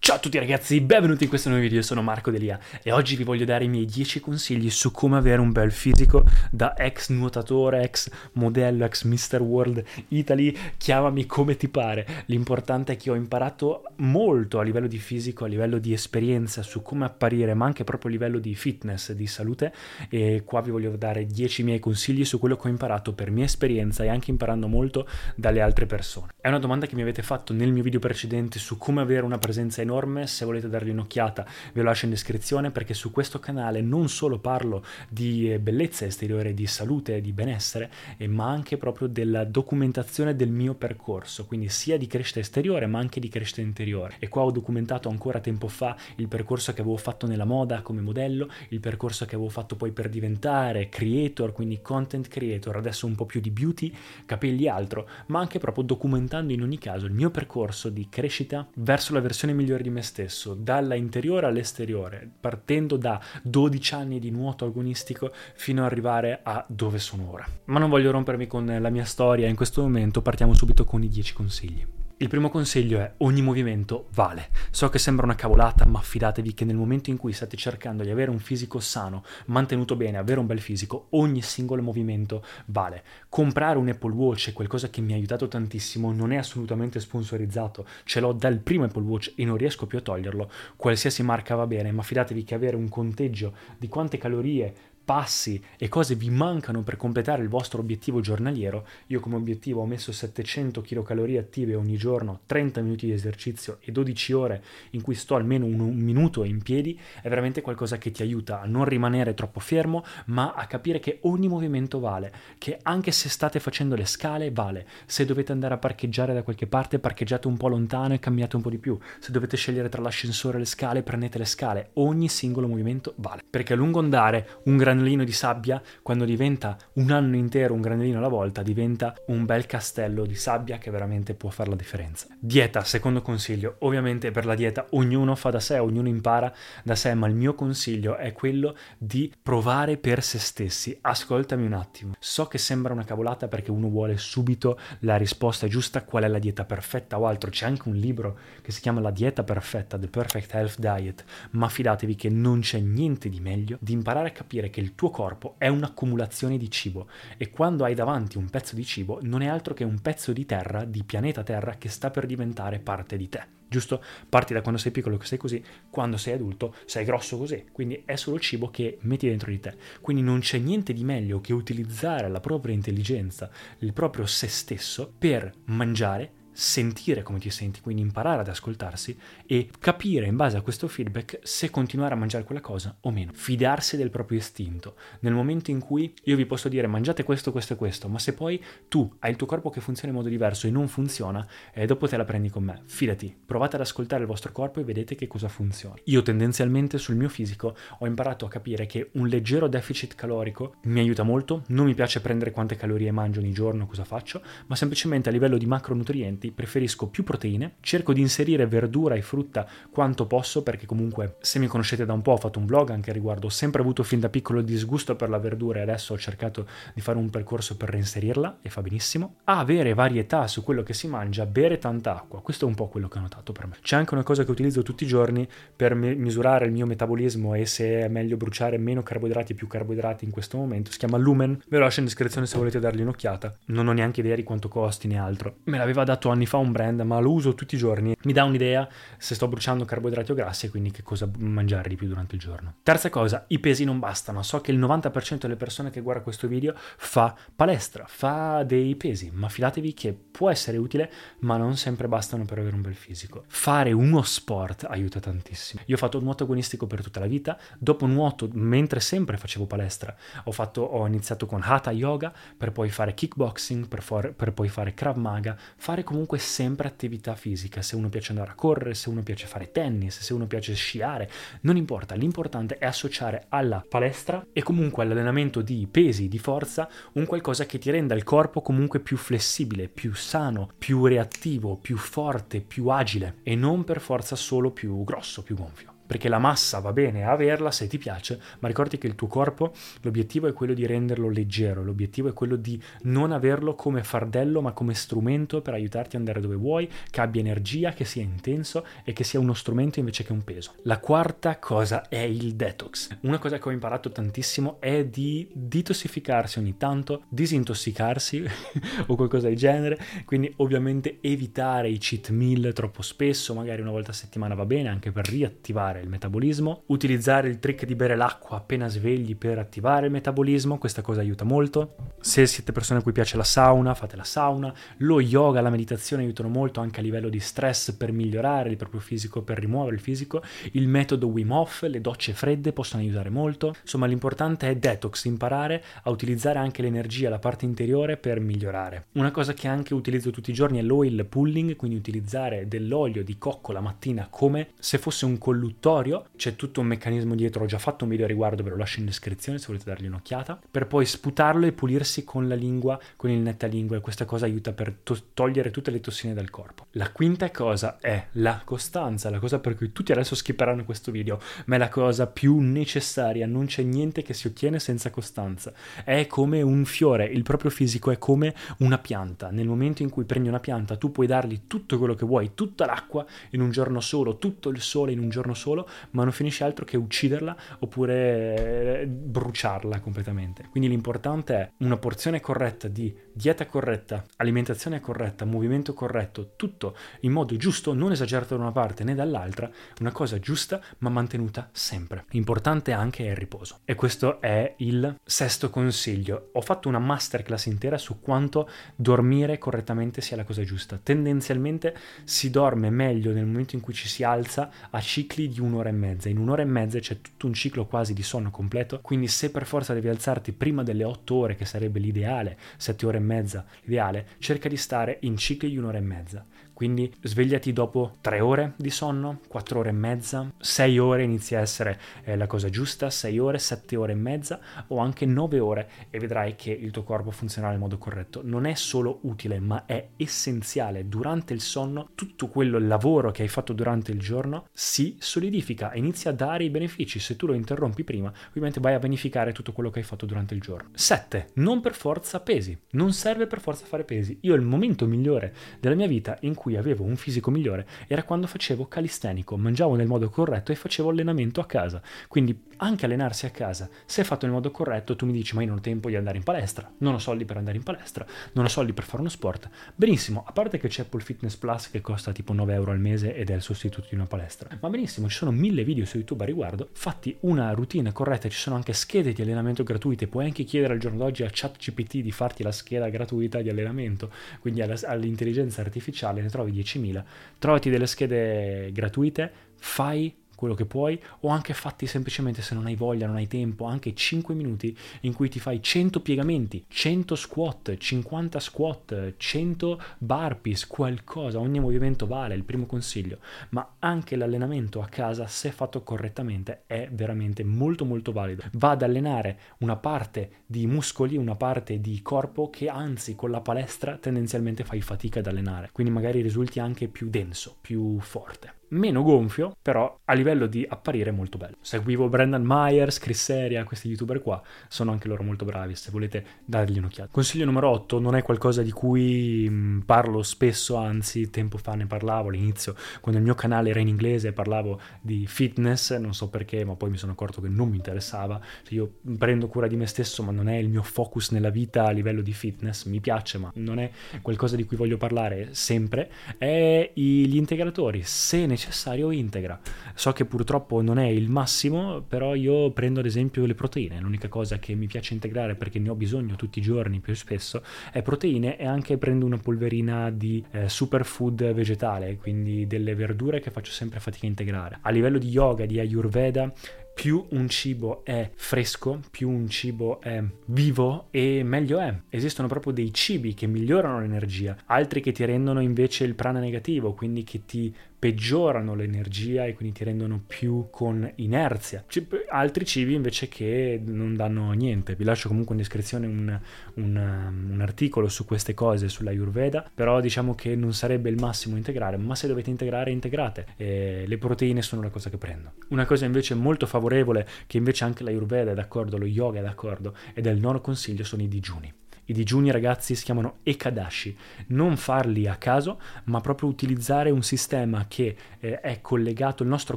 Ciao a tutti ragazzi, benvenuti in questo nuovo video, sono Marco Delia e oggi vi voglio dare i miei 10 consigli su come avere un bel fisico da ex nuotatore, ex modello, ex Mr. World Italy, chiamami come ti pare. L'importante è che ho imparato molto a livello di fisico, a livello di esperienza su come apparire, ma anche proprio a livello di fitness, di salute e qua vi voglio dare 10 miei consigli su quello che ho imparato per mia esperienza e anche imparando molto dalle altre persone. È una domanda che mi avete fatto nel mio video precedente su come avere una presenza enorme enorme, se volete dargli un'occhiata ve lo lascio in descrizione perché su questo canale non solo parlo di eh, bellezza esteriore, di salute, di benessere, ma anche proprio della documentazione del mio percorso, quindi sia di crescita esteriore ma anche di crescita interiore. E qua ho documentato ancora tempo fa il percorso che avevo fatto nella moda come modello, il percorso che avevo fatto poi per diventare creator, quindi content creator, adesso un po' più di beauty, capelli altro, ma anche proprio documentando in ogni caso il mio percorso di crescita verso la versione migliore di me stesso, dalla interiore all'esteriore, partendo da 12 anni di nuoto agonistico fino ad arrivare a dove sono ora. Ma non voglio rompermi con la mia storia in questo momento, partiamo subito con i 10 consigli. Il primo consiglio è ogni movimento vale. So che sembra una cavolata, ma fidatevi che nel momento in cui state cercando di avere un fisico sano, mantenuto bene, avere un bel fisico, ogni singolo movimento vale. Comprare un Apple Watch è qualcosa che mi ha aiutato tantissimo, non è assolutamente sponsorizzato, ce l'ho dal primo Apple Watch e non riesco più a toglierlo. Qualsiasi marca va bene, ma fidatevi che avere un conteggio di quante calorie passi e cose vi mancano per completare il vostro obiettivo giornaliero, io come obiettivo ho messo 700 kcal attive ogni giorno, 30 minuti di esercizio e 12 ore in cui sto almeno un, un minuto in piedi, è veramente qualcosa che ti aiuta a non rimanere troppo fermo, ma a capire che ogni movimento vale, che anche se state facendo le scale vale, se dovete andare a parcheggiare da qualche parte, parcheggiate un po' lontano e cambiate un po' di più, se dovete scegliere tra l'ascensore e le scale, prendete le scale, ogni singolo movimento vale, perché a lungo andare un gran granellino di sabbia, quando diventa un anno intero un granellino alla volta, diventa un bel castello di sabbia che veramente può fare la differenza. Dieta, secondo consiglio. Ovviamente per la dieta ognuno fa da sé, ognuno impara da sé, ma il mio consiglio è quello di provare per se stessi. Ascoltami un attimo. So che sembra una cavolata perché uno vuole subito la risposta giusta, qual è la dieta perfetta o altro. C'è anche un libro che si chiama La dieta perfetta, The Perfect Health Diet, ma fidatevi che non c'è niente di meglio di imparare a capire che il tuo corpo è un'accumulazione di cibo e quando hai davanti un pezzo di cibo non è altro che un pezzo di terra, di pianeta Terra, che sta per diventare parte di te. Giusto? Parti da quando sei piccolo che sei così, quando sei adulto sei grosso così, quindi è solo cibo che metti dentro di te. Quindi non c'è niente di meglio che utilizzare la propria intelligenza, il proprio se stesso per mangiare sentire come ti senti, quindi imparare ad ascoltarsi e capire in base a questo feedback se continuare a mangiare quella cosa o meno. Fidarsi del proprio istinto. Nel momento in cui io vi posso dire mangiate questo, questo e questo, ma se poi tu hai il tuo corpo che funziona in modo diverso e non funziona, eh, dopo te la prendi con me. Fidati, provate ad ascoltare il vostro corpo e vedete che cosa funziona. Io tendenzialmente sul mio fisico ho imparato a capire che un leggero deficit calorico mi aiuta molto, non mi piace prendere quante calorie mangio ogni giorno, cosa faccio, ma semplicemente a livello di macronutrienti alimenti preferisco più proteine, cerco di inserire verdura e frutta quanto posso perché comunque se mi conoscete da un po' ho fatto un vlog anche a riguardo, ho sempre avuto fin da piccolo il disgusto per la verdura e adesso ho cercato di fare un percorso per reinserirla e fa benissimo. Avere varietà su quello che si mangia, bere tanta acqua, questo è un po' quello che ho notato per me. C'è anche una cosa che utilizzo tutti i giorni per misurare il mio metabolismo e se è meglio bruciare meno carboidrati e più carboidrati in questo momento, si chiama Lumen, ve lo lascio in descrizione se volete dargli un'occhiata, non ho neanche idea di quanto costi né altro. Me l'aveva dato anni fa un brand, ma lo uso tutti i giorni. Mi dà un'idea se sto bruciando carboidrati o grassi e quindi che cosa mangiare di più durante il giorno. Terza cosa, i pesi non bastano. So che il 90% delle persone che guarda questo video fa palestra, fa dei pesi, ma fidatevi che può essere utile, ma non sempre bastano per avere un bel fisico. Fare uno sport aiuta tantissimo. Io ho fatto nuoto agonistico per tutta la vita, dopo nuoto, mentre sempre facevo palestra, ho, fatto, ho iniziato con Hatha Yoga, per poi fare kickboxing, per, for, per poi fare Krav Maga, fare comunque sempre attività fisica, se uno piace andare a correre, se uno piace fare tennis, se uno piace sciare, non importa, l'importante è associare alla palestra e comunque all'allenamento di pesi, di forza, un qualcosa che ti renda il corpo comunque più flessibile, più sano, più reattivo, più forte, più agile e non per forza solo più grosso, più gonfio perché la massa va bene averla se ti piace, ma ricordi che il tuo corpo, l'obiettivo è quello di renderlo leggero, l'obiettivo è quello di non averlo come fardello, ma come strumento per aiutarti ad andare dove vuoi, che abbia energia, che sia intenso e che sia uno strumento invece che un peso. La quarta cosa è il detox. Una cosa che ho imparato tantissimo è di detossificarsi ogni tanto, disintossicarsi o qualcosa del genere, quindi ovviamente evitare i cheat meal troppo spesso, magari una volta a settimana va bene anche per riattivare il metabolismo, utilizzare il trick di bere l'acqua appena svegli per attivare il metabolismo, questa cosa aiuta molto. Se siete persone a cui piace la sauna, fate la sauna, lo yoga, la meditazione aiutano molto anche a livello di stress per migliorare il proprio fisico, per rimuovere il fisico. Il metodo Wim Hof, le docce fredde possono aiutare molto. Insomma, l'importante è detox, imparare a utilizzare anche l'energia, la parte interiore per migliorare. Una cosa che anche utilizzo tutti i giorni è l'oil pulling, quindi utilizzare dell'olio di cocco la mattina come se fosse un collutore istruttorio, c'è tutto un meccanismo dietro, ho già fatto un video a riguardo, ve lo lascio in descrizione se volete dargli un'occhiata, per poi sputarlo e pulirsi con la lingua, con il nettalingua e questa cosa aiuta per to- togliere tutte le tossine dal corpo. La quinta cosa è la costanza, la cosa per cui tutti adesso skipperanno questo video, ma è la cosa più necessaria, non c'è niente che si ottiene senza costanza. È come un fiore, il proprio fisico è come una pianta. Nel momento in cui prendi una pianta tu puoi dargli tutto quello che vuoi, tutta l'acqua in un giorno solo, tutto il sole in un giorno solo, solo, ma non finisce altro che ucciderla oppure eh, bruciarla completamente. Quindi l'importante è una porzione corretta di dieta corretta, alimentazione corretta, movimento corretto, tutto in modo giusto, non esagerato da una parte né dall'altra, una cosa giusta ma mantenuta sempre. L'importante anche è il riposo. E questo è il sesto consiglio. Ho fatto una masterclass intera su quanto dormire correttamente sia la cosa giusta. Tendenzialmente si dorme meglio nel momento in cui ci si alza a cicli di un un'ora e mezza. In un'ora e mezza c'è tutto un ciclo quasi di sonno completo, quindi se per forza devi alzarti prima delle 8 ore, che sarebbe l'ideale, 7 ore e mezza, l'ideale, cerca di stare in cicli di un'ora e mezza. Quindi svegliati dopo 3 ore di sonno, 4 ore e mezza, 6 ore inizia a essere eh, la cosa giusta, 6 ore, 7 ore e mezza o anche 9 ore e vedrai che il tuo corpo funzionerà nel modo corretto. Non è solo utile, ma è essenziale. Durante il sonno tutto quello, lavoro che hai fatto durante il giorno si solidifica inizia a dare i benefici. Se tu lo interrompi prima, ovviamente vai a beneficare tutto quello che hai fatto durante il giorno. 7. Non per forza pesi. Non serve per forza fare pesi. Io il momento migliore della mia vita in cui cui avevo un fisico migliore era quando facevo calistenico, mangiavo nel modo corretto e facevo allenamento a casa. Quindi anche allenarsi a casa, se è fatto nel modo corretto, tu mi dici ma io non ho tempo di andare in palestra, non ho soldi per andare in palestra, non ho soldi per fare uno sport. Benissimo, a parte che c'è Apple Fitness Plus che costa tipo 9 euro al mese ed è il sostituto di una palestra. Ma benissimo, ci sono mille video su YouTube a riguardo, fatti una routine corretta, ci sono anche schede di allenamento gratuite, puoi anche chiedere al giorno d'oggi a ChatGPT di farti la scheda gratuita di allenamento, quindi all'intelligenza artificiale ne trovi 10.000, trovati delle schede gratuite, fai quello che puoi o anche fatti semplicemente se non hai voglia, non hai tempo, anche 5 minuti in cui ti fai 100 piegamenti, 100 squat, 50 squat, 100 burpees, qualcosa, ogni movimento vale, il primo consiglio, ma anche l'allenamento a casa se fatto correttamente è veramente molto molto valido. Va ad allenare una parte di muscoli, una parte di corpo che anzi con la palestra tendenzialmente fai fatica ad allenare, quindi magari risulti anche più denso, più forte meno gonfio, però a livello di apparire molto bello. Seguivo Brandon Myers, Chris Seria, questi youtuber qua, sono anche loro molto bravi, se volete dargli un'occhiata. Consiglio numero 8 non è qualcosa di cui mm, parlo spesso, anzi tempo fa ne parlavo all'inizio, quando il mio canale era in inglese parlavo di fitness, non so perché, ma poi mi sono accorto che non mi interessava, cioè, io prendo cura di me stesso, ma non è il mio focus nella vita a livello di fitness, mi piace, ma non è qualcosa di cui voglio parlare sempre, è gli integratori, se ne necessario integra. So che purtroppo non è il massimo, però io prendo ad esempio le proteine, l'unica cosa che mi piace integrare perché ne ho bisogno tutti i giorni più spesso è proteine e anche prendo una polverina di eh, superfood vegetale, quindi delle verdure che faccio sempre fatica a integrare. A livello di yoga, di ayurveda, più un cibo è fresco, più un cibo è vivo e meglio è. Esistono proprio dei cibi che migliorano l'energia, altri che ti rendono invece il prana negativo, quindi che ti peggiorano l'energia e quindi ti rendono più con inerzia. C- altri cibi invece che non danno niente. Vi lascio comunque in descrizione un, un, um, un articolo su queste cose, sulla Ayurveda, però diciamo che non sarebbe il massimo integrare, ma se dovete integrare, integrate. E le proteine sono la cosa che prendo. Una cosa invece molto favorevole, che invece anche la Ayurveda è d'accordo, lo yoga è d'accordo, ed è il nono consiglio, sono i digiuni. I digiuni ragazzi si chiamano Ekadashi, non farli a caso, ma proprio utilizzare un sistema che eh, è collegato, il nostro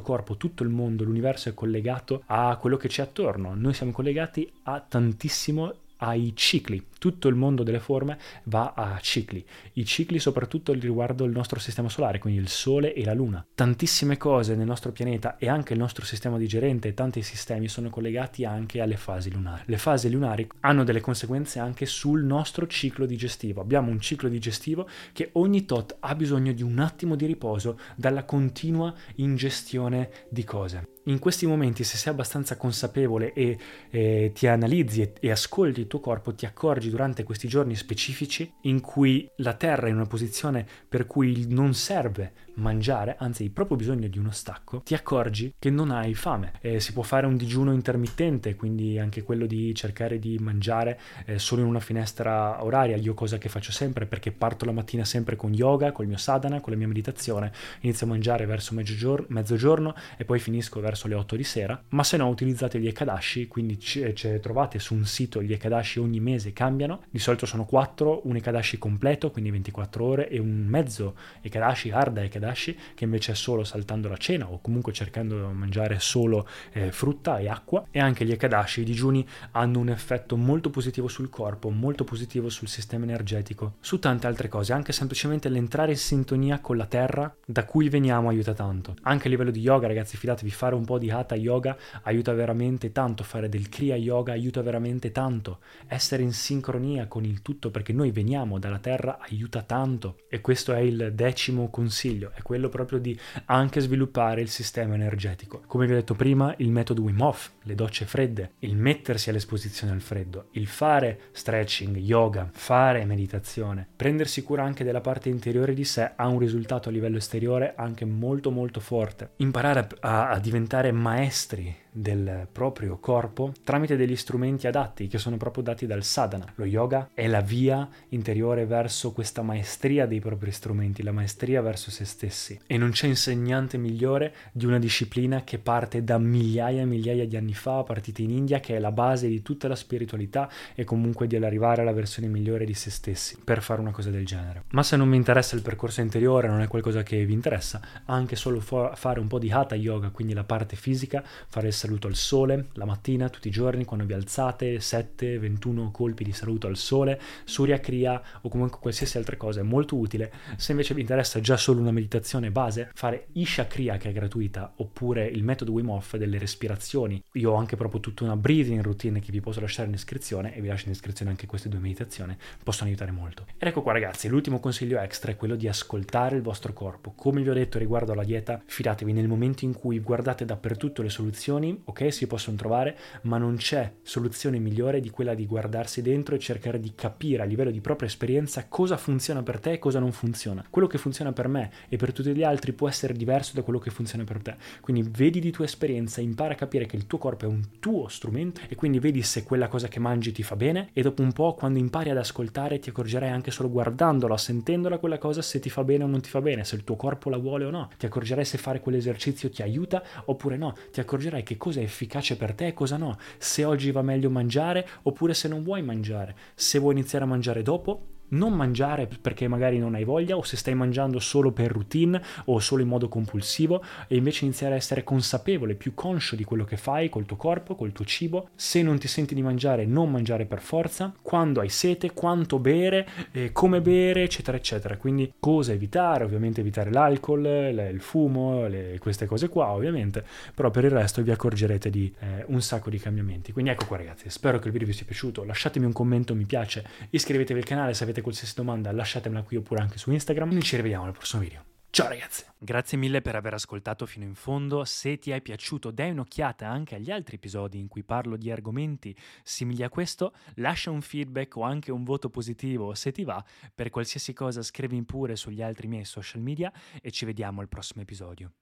corpo, tutto il mondo, l'universo è collegato a quello che c'è attorno. Noi siamo collegati a tantissimo ai cicli. Tutto il mondo delle forme va a cicli. I cicli soprattutto riguardo il nostro sistema solare, quindi il Sole e la Luna. Tantissime cose nel nostro pianeta e anche il nostro sistema digerente e tanti sistemi sono collegati anche alle fasi lunari. Le fasi lunari hanno delle conseguenze anche sul nostro ciclo digestivo. Abbiamo un ciclo digestivo che ogni tot ha bisogno di un attimo di riposo dalla continua ingestione di cose in questi momenti, se sei abbastanza consapevole e eh, ti analizzi e, e, ascolti il tuo corpo, ti accorgi durante questi giorni specifici in cui la Terra è in una posizione per cui non serve mangiare, anzi hai proprio bisogno di uno stacco, ti accorgi che non hai fame. Eh, si può fare un digiuno intermittente, quindi anche quello di cercare di mangiare eh, solo in una finestra oraria. Io cosa che faccio sempre perché parto la mattina sempre con yoga, col mio sadhana, con la mia meditazione, inizio a mangiare verso mezzogiorno, mezzogiorno e poi finisco verso le 8 di sera, ma se no utilizzate gli ekadashi, quindi ce, ce trovate su un sito gli ekadashi ogni mese cambiano, di solito sono 4, un ekadashi completo, quindi 24 ore e un mezzo ekadashi, arda ekadashi Kadashi, che invece è solo saltando la cena o comunque cercando di mangiare solo eh, frutta e acqua. E anche gli Ekadashi, i digiuni, hanno un effetto molto positivo sul corpo, molto positivo sul sistema energetico, su tante altre cose. Anche semplicemente l'entrare in sintonia con la terra da cui veniamo aiuta tanto. Anche a livello di yoga, ragazzi, fidatevi, fare un po' di hatha yoga aiuta veramente tanto. Fare del kriya yoga aiuta veramente tanto. Essere in sincronia con il tutto perché noi veniamo dalla terra aiuta tanto. E questo è il decimo consiglio è quello proprio di anche sviluppare il sistema energetico. Come vi ho detto prima, il metodo Wim Hof, le docce fredde, il mettersi all'esposizione al freddo, il fare stretching, yoga, fare meditazione, prendersi cura anche della parte interiore di sé ha un risultato a livello esteriore anche molto molto forte. Imparare a, a diventare maestri del proprio corpo tramite degli strumenti adatti che sono proprio dati dal sadhana. Lo yoga è la via interiore verso questa maestria dei propri strumenti, la maestria verso se stessi. E non c'è insegnante migliore di una disciplina che parte da migliaia e migliaia di anni fa, partita in India, che è la base di tutta la spiritualità e comunque di arrivare alla versione migliore di se stessi per fare una cosa del genere. Ma se non vi interessa il percorso interiore, non è qualcosa che vi interessa, anche solo fare un po' di hatha yoga, quindi la parte fisica, fare il saluto al sole la mattina, tutti i giorni, quando vi alzate, 7, 21 colpi di saluto al sole, Surya Kriya o comunque qualsiasi altra cosa è molto utile. Se invece vi interessa già solo una meditazione base, fare Isha Kriya che è gratuita, oppure il metodo Wim Hof delle respirazioni. Io ho anche proprio tutta una breathing routine che vi posso lasciare in descrizione e vi lascio in descrizione anche queste due meditazioni, possono aiutare molto. Ed ecco qua ragazzi, l'ultimo consiglio extra è quello di ascoltare il vostro corpo. Come vi ho detto riguardo alla dieta, fidatevi nel momento in cui guardate dappertutto le soluzioni, ok, si possono trovare, ma non c'è soluzione migliore di quella di guardarsi dentro e cercare di capire a livello di propria esperienza cosa funziona per te e cosa non funziona. Quello che funziona per me e per tutti gli altri può essere diverso da quello che funziona per te. Quindi vedi di tua esperienza, impara a capire che il tuo corpo è un tuo strumento e quindi vedi se quella cosa che mangi ti fa bene e dopo un po' quando impari ad ascoltare ti accorgerai anche solo guardandola, sentendola quella cosa se ti fa bene o non ti fa bene, se il tuo corpo la vuole o no. Ti accorgerai se fare quell'esercizio ti aiuta oppure no. Ti accorgerai che cosa è efficace per te e cosa no. Se oggi va meglio mangiare oppure se non vuoi mangiare. Se vuoi iniziare a mangiare dopo non mangiare perché magari non hai voglia o se stai mangiando solo per routine o solo in modo compulsivo e invece iniziare a essere consapevole, più conscio di quello che fai col tuo corpo, col tuo cibo. Se non ti senti di mangiare, non mangiare per forza. Quando hai sete, quanto bere, eh, come bere, eccetera, eccetera. Quindi cosa evitare? Ovviamente evitare l'alcol, il fumo, le, queste cose qua, ovviamente. Però per il resto vi accorgerete di eh, un sacco di cambiamenti. Quindi ecco qua ragazzi, spero che il video vi sia piaciuto. Lasciatemi un commento, mi piace, iscrivetevi al canale se avete qualsiasi domanda, lasciatemela qui oppure anche su Instagram. Noi ci rivediamo al prossimo video. Ciao ragazzi! Grazie mille per aver ascoltato fino in fondo. Se ti è piaciuto, dai un'occhiata anche agli altri episodi in cui parlo di argomenti simili a questo. Lascia un feedback o anche un voto positivo se ti va. Per qualsiasi cosa scrivi pure sugli altri miei social media e ci vediamo al prossimo episodio.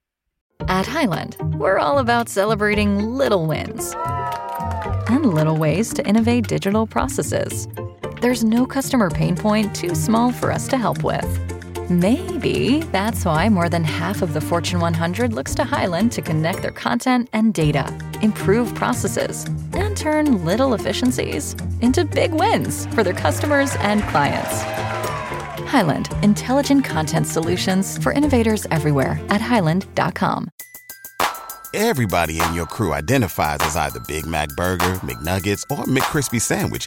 At Highland, we're all about celebrating little wins and little ways to innovate digital processes. There's no customer pain point too small for us to help with. Maybe that's why more than half of the Fortune 100 looks to Highland to connect their content and data, improve processes, and turn little efficiencies into big wins for their customers and clients. Highland, intelligent content solutions for innovators everywhere at highland.com. Everybody in your crew identifies as either Big Mac Burger, McNuggets, or McCrispy Sandwich,